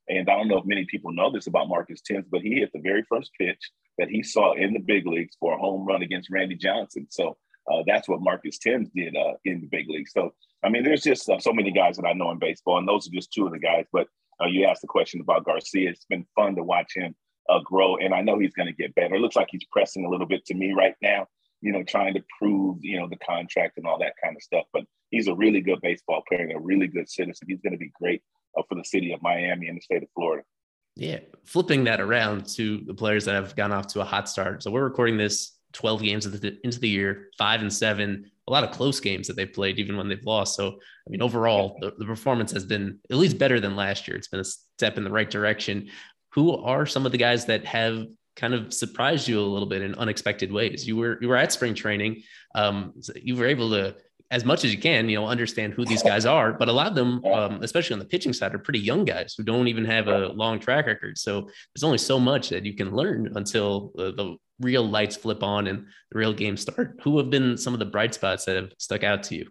And I don't know if many people know this about Marcus Thames, but he hit the very first pitch that he saw in the big leagues for a home run against Randy Johnson. So uh, that's what Marcus Thames did uh, in the big leagues. So, I mean, there's just so many guys that I know in baseball, and those are just two of the guys. But uh, you asked the question about Garcia. It's been fun to watch him uh, grow, and I know he's going to get better. It looks like he's pressing a little bit to me right now, you know, trying to prove, you know, the contract and all that kind of stuff. But he's a really good baseball player and a really good citizen. He's going to be great uh, for the city of Miami and the state of Florida. Yeah, flipping that around to the players that have gone off to a hot start. So we're recording this 12 games the, into the year, five and seven, a lot of close games that they've played, even when they've lost. So, I mean, overall, the, the performance has been at least better than last year. It's been a step in the right direction. Who are some of the guys that have kind of surprised you a little bit in unexpected ways? You were you were at spring training. Um, so you were able to as much as you can, you know, understand who these guys are. But a lot of them, um, especially on the pitching side, are pretty young guys who don't even have a long track record. So there's only so much that you can learn until the, the real lights flip on and the real game start. Who have been some of the bright spots that have stuck out to you?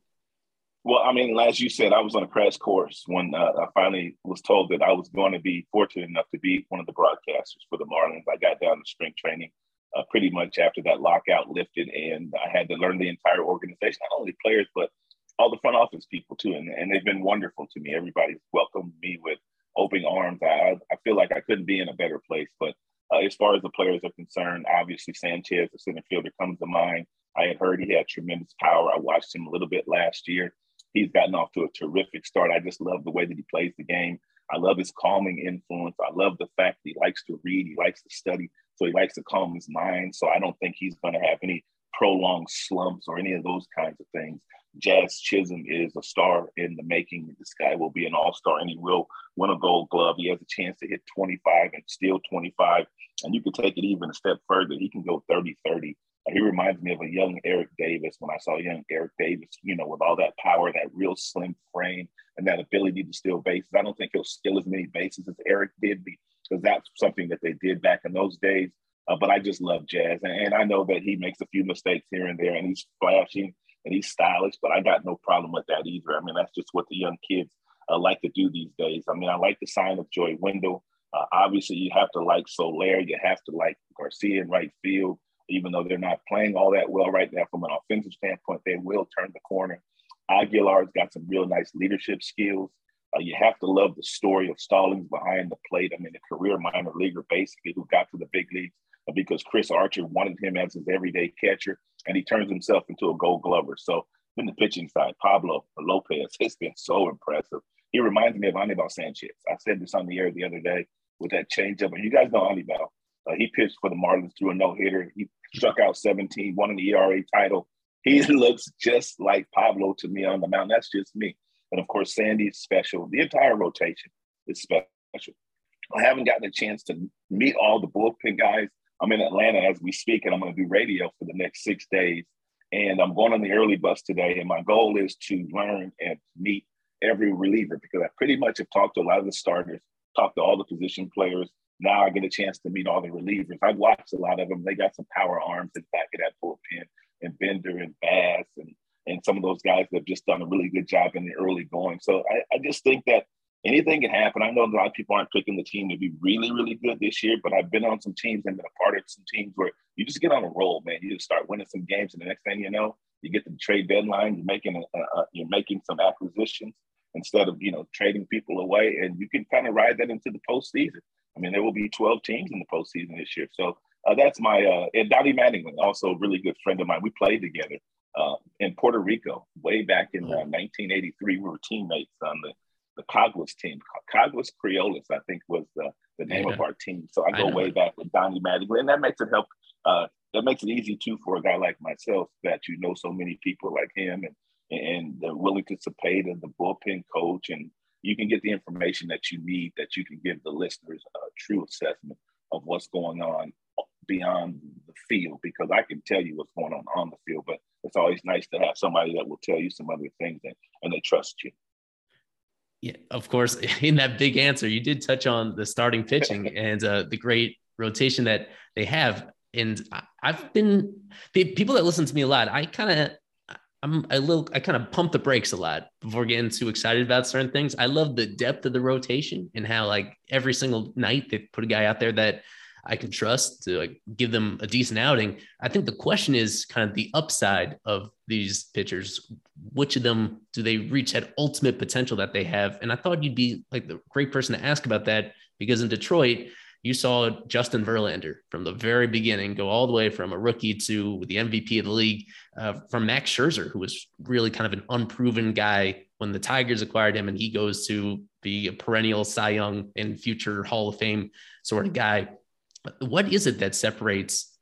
Well, I mean, as you said, I was on a crash course when uh, I finally was told that I was going to be fortunate enough to be one of the broadcasters for the Marlins. I got down to spring training uh, pretty much after that lockout lifted, and I had to learn the entire organization, not only players but all the front office people too, and, and they've been wonderful to me. Everybody's welcomed me with open arms. I I feel like I couldn't be in a better place. But uh, as far as the players are concerned, obviously Sanchez, the center fielder, comes to mind. I had heard he had tremendous power. I watched him a little bit last year. He's gotten off to a terrific start. I just love the way that he plays the game. I love his calming influence. I love the fact that he likes to read, he likes to study. So he likes to calm his mind. So I don't think he's going to have any prolonged slumps or any of those kinds of things. Jazz Chisholm is a star in the making. This guy will be an all star and he will win a gold glove. He has a chance to hit 25 and steal 25. And you can take it even a step further. He can go 30 30. He reminds me of a young Eric Davis when I saw young Eric Davis, you know, with all that power, that real slim frame, and that ability to steal bases. I don't think he'll steal as many bases as Eric did because that's something that they did back in those days. Uh, but I just love Jazz, and, and, I know that he makes a few mistakes here and there, and he's flashing and he's stylish. But I got no problem with that either. I mean, that's just what the young kids uh, like to do these days. I mean, I like the sign of Joey Wendle. Uh, obviously, you have to like Soler, you have to like Garcia in right field. Even though they're not playing all that well right now from an offensive standpoint, they will turn the corner. Aguilar's got some real nice leadership skills. Uh, you have to love the story of Stallings behind the plate. I mean, a career minor leaguer basically who got to the big leagues because Chris Archer wanted him as his everyday catcher, and he turns himself into a Gold Glover. So, in the pitching side, Pablo Lopez has been so impressive. He reminds me of Anibal Sanchez. I said this on the air the other day with that changeup, and you guys know Anibal. Uh, he pitched for the Marlins through a no hitter. He struck out 17, won an ERA title. He [laughs] looks just like Pablo to me on the mound. That's just me. And of course, Sandy's special. The entire rotation is special. I haven't gotten a chance to meet all the bullpen guys. I'm in Atlanta as we speak, and I'm going to do radio for the next six days. And I'm going on the early bus today. And my goal is to learn and meet every reliever because I pretty much have talked to a lot of the starters, talked to all the position players. Now I get a chance to meet all the relievers. I've watched a lot of them. They got some power arms in the back of that bullpen, and Bender and Bass and and some of those guys that have just done a really good job in the early going. So I, I just think that anything can happen. I know a lot of people aren't picking the team to be really, really good this year, but I've been on some teams and been a part of some teams where you just get on a roll, man. You just start winning some games, and the next thing you know, you get to the trade deadline. You're making a, a, you're making some acquisitions instead of you know trading people away, and you can kind of ride that into the postseason. I mean, there will be 12 teams in the postseason this year, so uh, that's my uh, and Donnie Mattingly, also a really good friend of mine. We played together uh, in Puerto Rico way back in 1983. Uh, we were teammates on the the Caguas team. Caguas Criollos, I think, was the, the name of our team. So I go I way back with Donnie Mattingly, and that makes it help. Uh, that makes it easy too for a guy like myself that you know so many people like him and and they're willing to pay to the bullpen coach and you can get the information that you need that you can give the listeners a true assessment of what's going on beyond the field because I can tell you what's going on on the field, but it's always nice to have somebody that will tell you some other things and, and they trust you. Yeah, of course. [laughs] In that big answer, you did touch on the starting pitching [laughs] and uh, the great rotation that they have. And I've been people that listen to me a lot. I kind of I'm a little, I kind of pump the brakes a lot before getting too excited about certain things. I love the depth of the rotation and how, like, every single night they put a guy out there that I can trust to like give them a decent outing. I think the question is kind of the upside of these pitchers. Which of them do they reach that ultimate potential that they have? And I thought you'd be like the great person to ask about that because in Detroit, you saw Justin Verlander from the very beginning go all the way from a rookie to the MVP of the league, uh, from Max Scherzer, who was really kind of an unproven guy when the Tigers acquired him, and he goes to be a perennial Cy Young and future Hall of Fame sort of guy. What is it that separates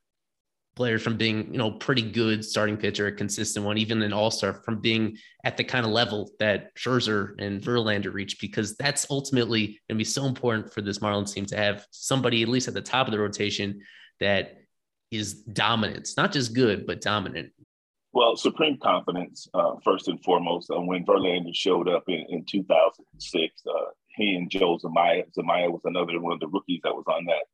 players from being, you know, pretty good starting pitcher, a consistent one, even an all-star from being at the kind of level that Scherzer and Verlander reach, because that's ultimately going to be so important for this Marlins team to have somebody at least at the top of the rotation that is dominant. It's not just good, but dominant. Well, supreme confidence, uh, first and foremost. Uh, when Verlander showed up in, in 2006, uh, he and Joe Zumaya, Zumaya was another one of the rookies that was on that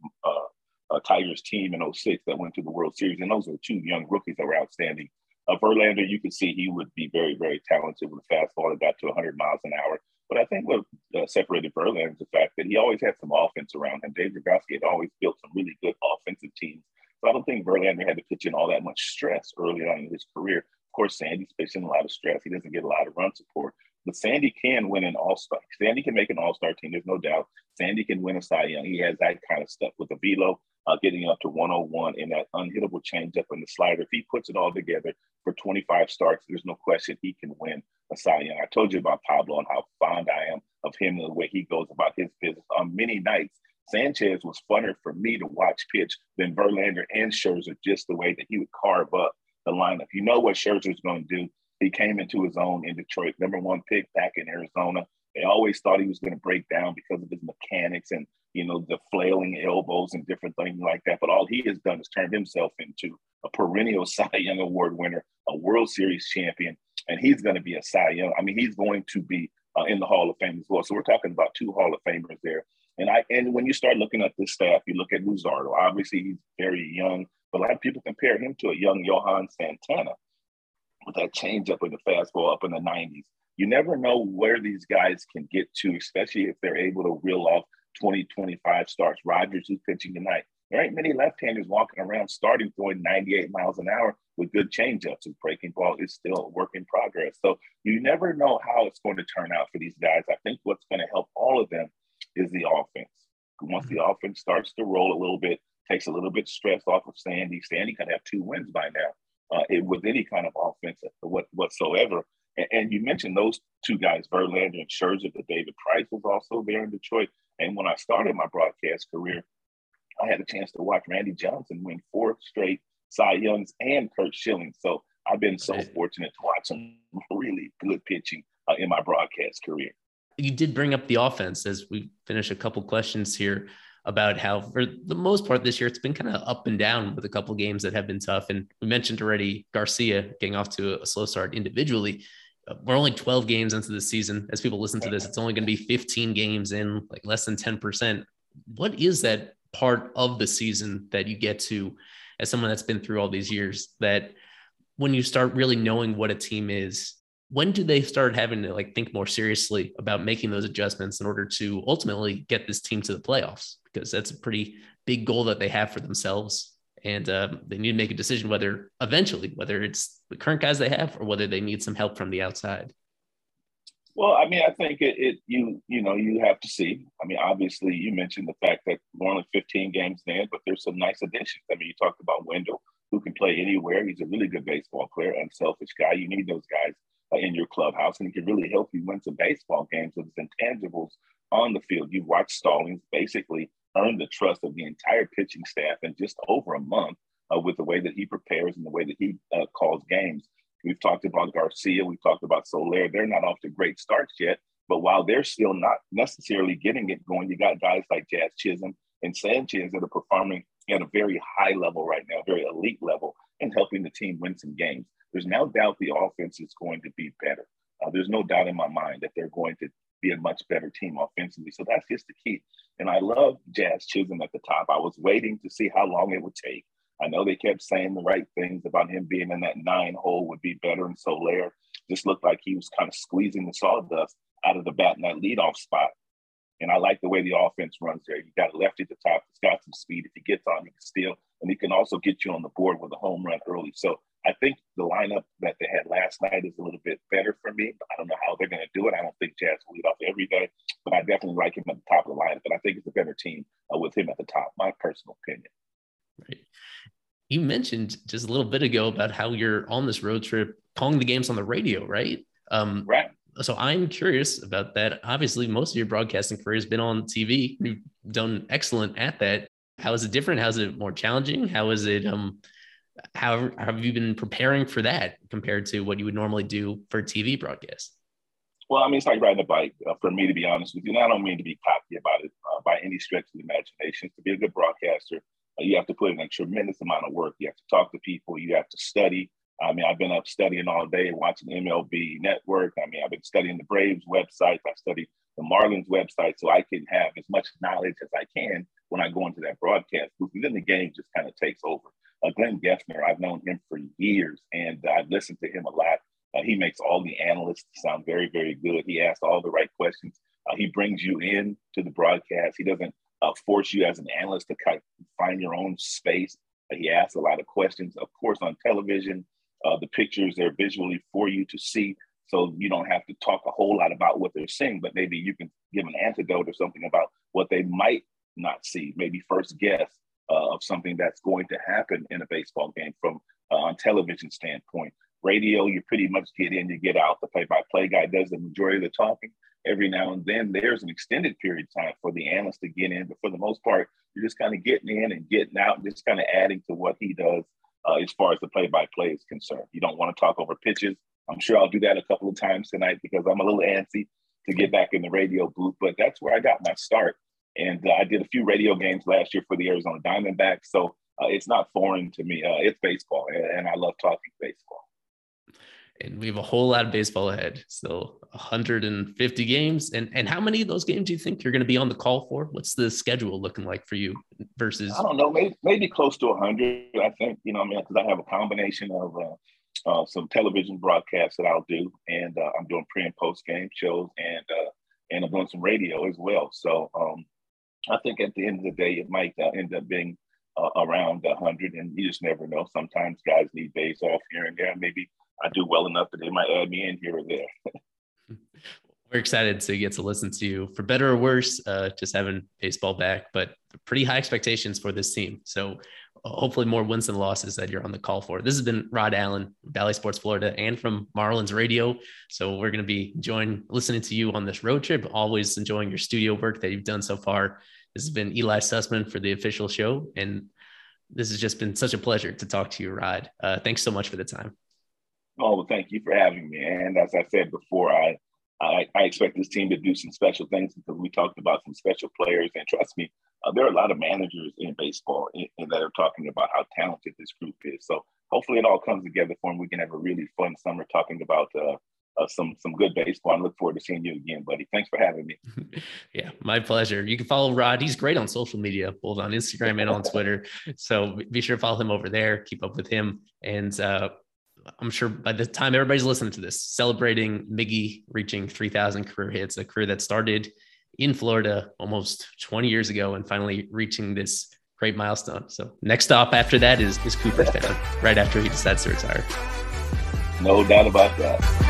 uh, Tigers team in 06 that went to the World Series. And those were two young rookies that were outstanding. Uh, Verlander, you could see he would be very, very talented with a fastball that got to 100 miles an hour. But I think what uh, separated Verlander is the fact that he always had some offense around him. Dave Dombrowski had always built some really good offensive teams. So I don't think Verlander had to pitch in all that much stress early on in his career. Of course, Sandy's pitching a lot of stress. He doesn't get a lot of run support. But Sandy can win an All Star. Sandy can make an All Star team. There's no doubt. Sandy can win a Cy Young. He has that kind of stuff with the velo, uh, getting up to 101 in that unhittable changeup and the slider. If he puts it all together for 25 starts, there's no question he can win a Cy Young. I told you about Pablo and how fond I am of him and the way he goes about his business. On many nights, Sanchez was funner for me to watch pitch than Verlander and Scherzer, just the way that he would carve up the lineup. You know what Scherzer's going to do. He came into his own in Detroit, number one pick back in Arizona. They always thought he was going to break down because of his mechanics and you know the flailing elbows and different things like that. But all he has done is turned himself into a perennial [laughs] Cy Young Award winner, a World Series champion, and he's going to be a Cy Young. I mean, he's going to be uh, in the Hall of Fame as well. So we're talking about two Hall of Famers there. And I and when you start looking at this staff, you look at Luzardo. Obviously, he's very young, but a lot of people compare him to a young Johan Santana with that changeup and the fastball up in the 90s. You never know where these guys can get to, especially if they're able to reel off 20, 25 starts. Rogers, who's pitching tonight. There ain't many left-handers walking around starting throwing 98 miles an hour with good changeups. And breaking ball is still a work in progress. So you never know how it's going to turn out for these guys. I think what's going to help all of them is the offense. Once the mm-hmm. offense starts to roll a little bit, takes a little bit stress off of Sandy. Sandy can have two wins by now uh, it, with any kind of offense what, whatsoever. And, and, you mentioned those two guys, Verlander and Scherzer, but David Price was also there in Detroit. And when I started my broadcast career, I had a chance to watch Randy Johnson win four straight Cy Youngs and Curt Schilling. So I've been so fortunate to watch some [laughs] really good pitching uh, in my broadcast career. You did bring up the offense as we finish a couple questions here about how for the most part this year it's been kind of up and down with a couple games that have been tough. And we mentioned already Garcia getting off to a slow start individually. Uh, we're only 12 games into the season. As people listen to this, it's only going to be 15 games in, like less than 10%. What is that part of the season that you get to as someone that's been through all these years that when you start really knowing what a team is when do they start having to like think more seriously about making those adjustments in order to ultimately get this team to the playoffs because that's a pretty big goal that they have for themselves. And um, they need to make a decision whether eventually whether it's the current guys they have or whether they need some help from the outside. Well i mean i think it, it you you know you have to see. I mean obviously you mentioned the fact that we're only 15 games in but there's some nice additions. I mean you talked about Wendle, who can play anywhere. He's a really good baseball player unselfish guy. You need those guys uh, in your clubhouse, and he can really help you win some baseball games with his intangibles on the field. You've watched Stallings basically earn the trust of the entire pitching staff in just over a month uh, with the way that he prepares and the way that he uh, calls games. We've talked about Garcia, we've talked about Soler. They're not off to great starts yet, but while they're still not necessarily getting it going, you got guys like Jazz Chisholm and Sanchez that are performing at a very high level right now, very elite level, and helping the team win some games. There's no doubt the offense is going to be better. Uh, there's no doubt in my mind that they're going to be a much better team offensively. So that's just the key. And I love Jazz Chisholm at the top. I was waiting to see how long it would take I know they kept saying the right things about him being in that nine hole would be better. And Soler just looked like he was kind of squeezing the sawdust out of the bat in that leadoff spot. And I like the way the offense runs there. You got a lefty at the top. He's got some speed. If he gets on, he can steal, and he can also get you on the board with a home run early. So I think the lineup that they had last night is a little bit better for me. I don't know how they're going to do it. I don't think Jazz will lead off every day, but I definitely like him at the top of the lineup. But I think it's a better team uh, with him at the top. My personal opinion. Right. You mentioned just a little bit ago about how you're on this road trip calling the games on the radio, right? Um, right. So I'm curious about that. Obviously, most of your broadcasting career has been on TV. You've done excellent at that. How is it different? How is it more challenging? How is it um how have you been preparing for that compared to what you would normally do for TV broadcast? Well, I mean, it's like riding a bike. Uh, for me, to be honest with you, and I don't mean to be cocky about it uh, by any stretch of the imagination. To be a good broadcaster, uh, you have to put in a tremendous amount of work. You have to talk to people. You have to study. I mean, I've been up studying all day, watching MLB Network. I mean, I've been studying the Braves website. I studied the Marlins website so I can have as much knowledge as I can when I go into that broadcast booth. Then the game just kind of takes over. Uh, Glenn Geffner, I've known him for years and I've listened to him a lot. Uh, he makes all the analysts sound very, very good. He asks all the right questions. Uh, he brings you in to the broadcast. He doesn't uh, force you as an analyst to kind of find your own space. Uh, he asks a lot of questions. Of course, on television, uh, the pictures are visually for you to see. So you don't have to talk a whole lot about what they're seeing, but maybe you can give an antidote or something about what they might not see, maybe first guess uh, of something that's going to happen in a baseball game from uh, on television standpoint. Radio, you pretty much get in, you get out. The play-by-play guy does the majority of the talking. Every now and then, there's an extended period of time for the analyst to get in, but for the most part, you're just kind of getting in and getting out, and just kind of adding to what he does uh, as far as the play-by-play is concerned. You don't want to talk over pitches. I'm sure I'll do that a couple of times tonight because I'm a little antsy to get back in the radio booth, but that's where I got my start. And uh, I did a few radio games last year for the Arizona Diamondbacks. So uh, it's not foreign to me. Uh, it's baseball, and, and I love talking baseball. And we have a whole lot of baseball ahead. Still 150 games. And and how many of those games do you think you're going to be on the call for? What's the schedule looking like for you versus? I don't know. Maybe, maybe close to 100. I think, you know, I mean, because I have a combination of uh, uh, some television broadcasts that I'll do, and uh, I'm doing pre and post game shows, and uh, and I'm doing some radio as well. So um, I think at the end of the day, it might uh, end up being uh, around 100, and you just never know. Sometimes guys need days off here and there. Maybe I do well enough that they might add me in here or there. [laughs] We're excited to get to listen to you for better or worse, uh, just having baseball back, but pretty high expectations for this team. So hopefully more wins than losses that you're on the call for. This has been Rod Allen, Bally Sports Florida, and from Marlins Radio. So we're going to be enjoying listening to you on this road trip. Always enjoying your studio work that you've done so far. This has been Eli Sussman for the official show, and this has just been such a pleasure to talk to you, Rod. Uh, thanks so much for the time. Oh, well, thank you for having me. And as I said before, I, I, I expect this team to do some special things because we talked about some special players. And trust me, uh, there are a lot of managers in baseball in, in that are talking about how talented this group is. So hopefully it all comes together for them. We can have a really fun summer talking about uh, uh, some some good baseball. I look forward to seeing you again, buddy. Thanks for having me. [laughs] yeah, my pleasure. You can follow Rod. He's great on social media, both on Instagram and on [laughs] Twitter. So be sure to follow him over there. Keep up with him. And uh, I'm sure by the time everybody's listening to this, celebrating Miggy reaching 3,000 career hits, a career that started in Florida almost 20 years ago and finally reaching this great milestone. So next stop after that is, is Cooperstown, right after he decides to retire. No doubt about that.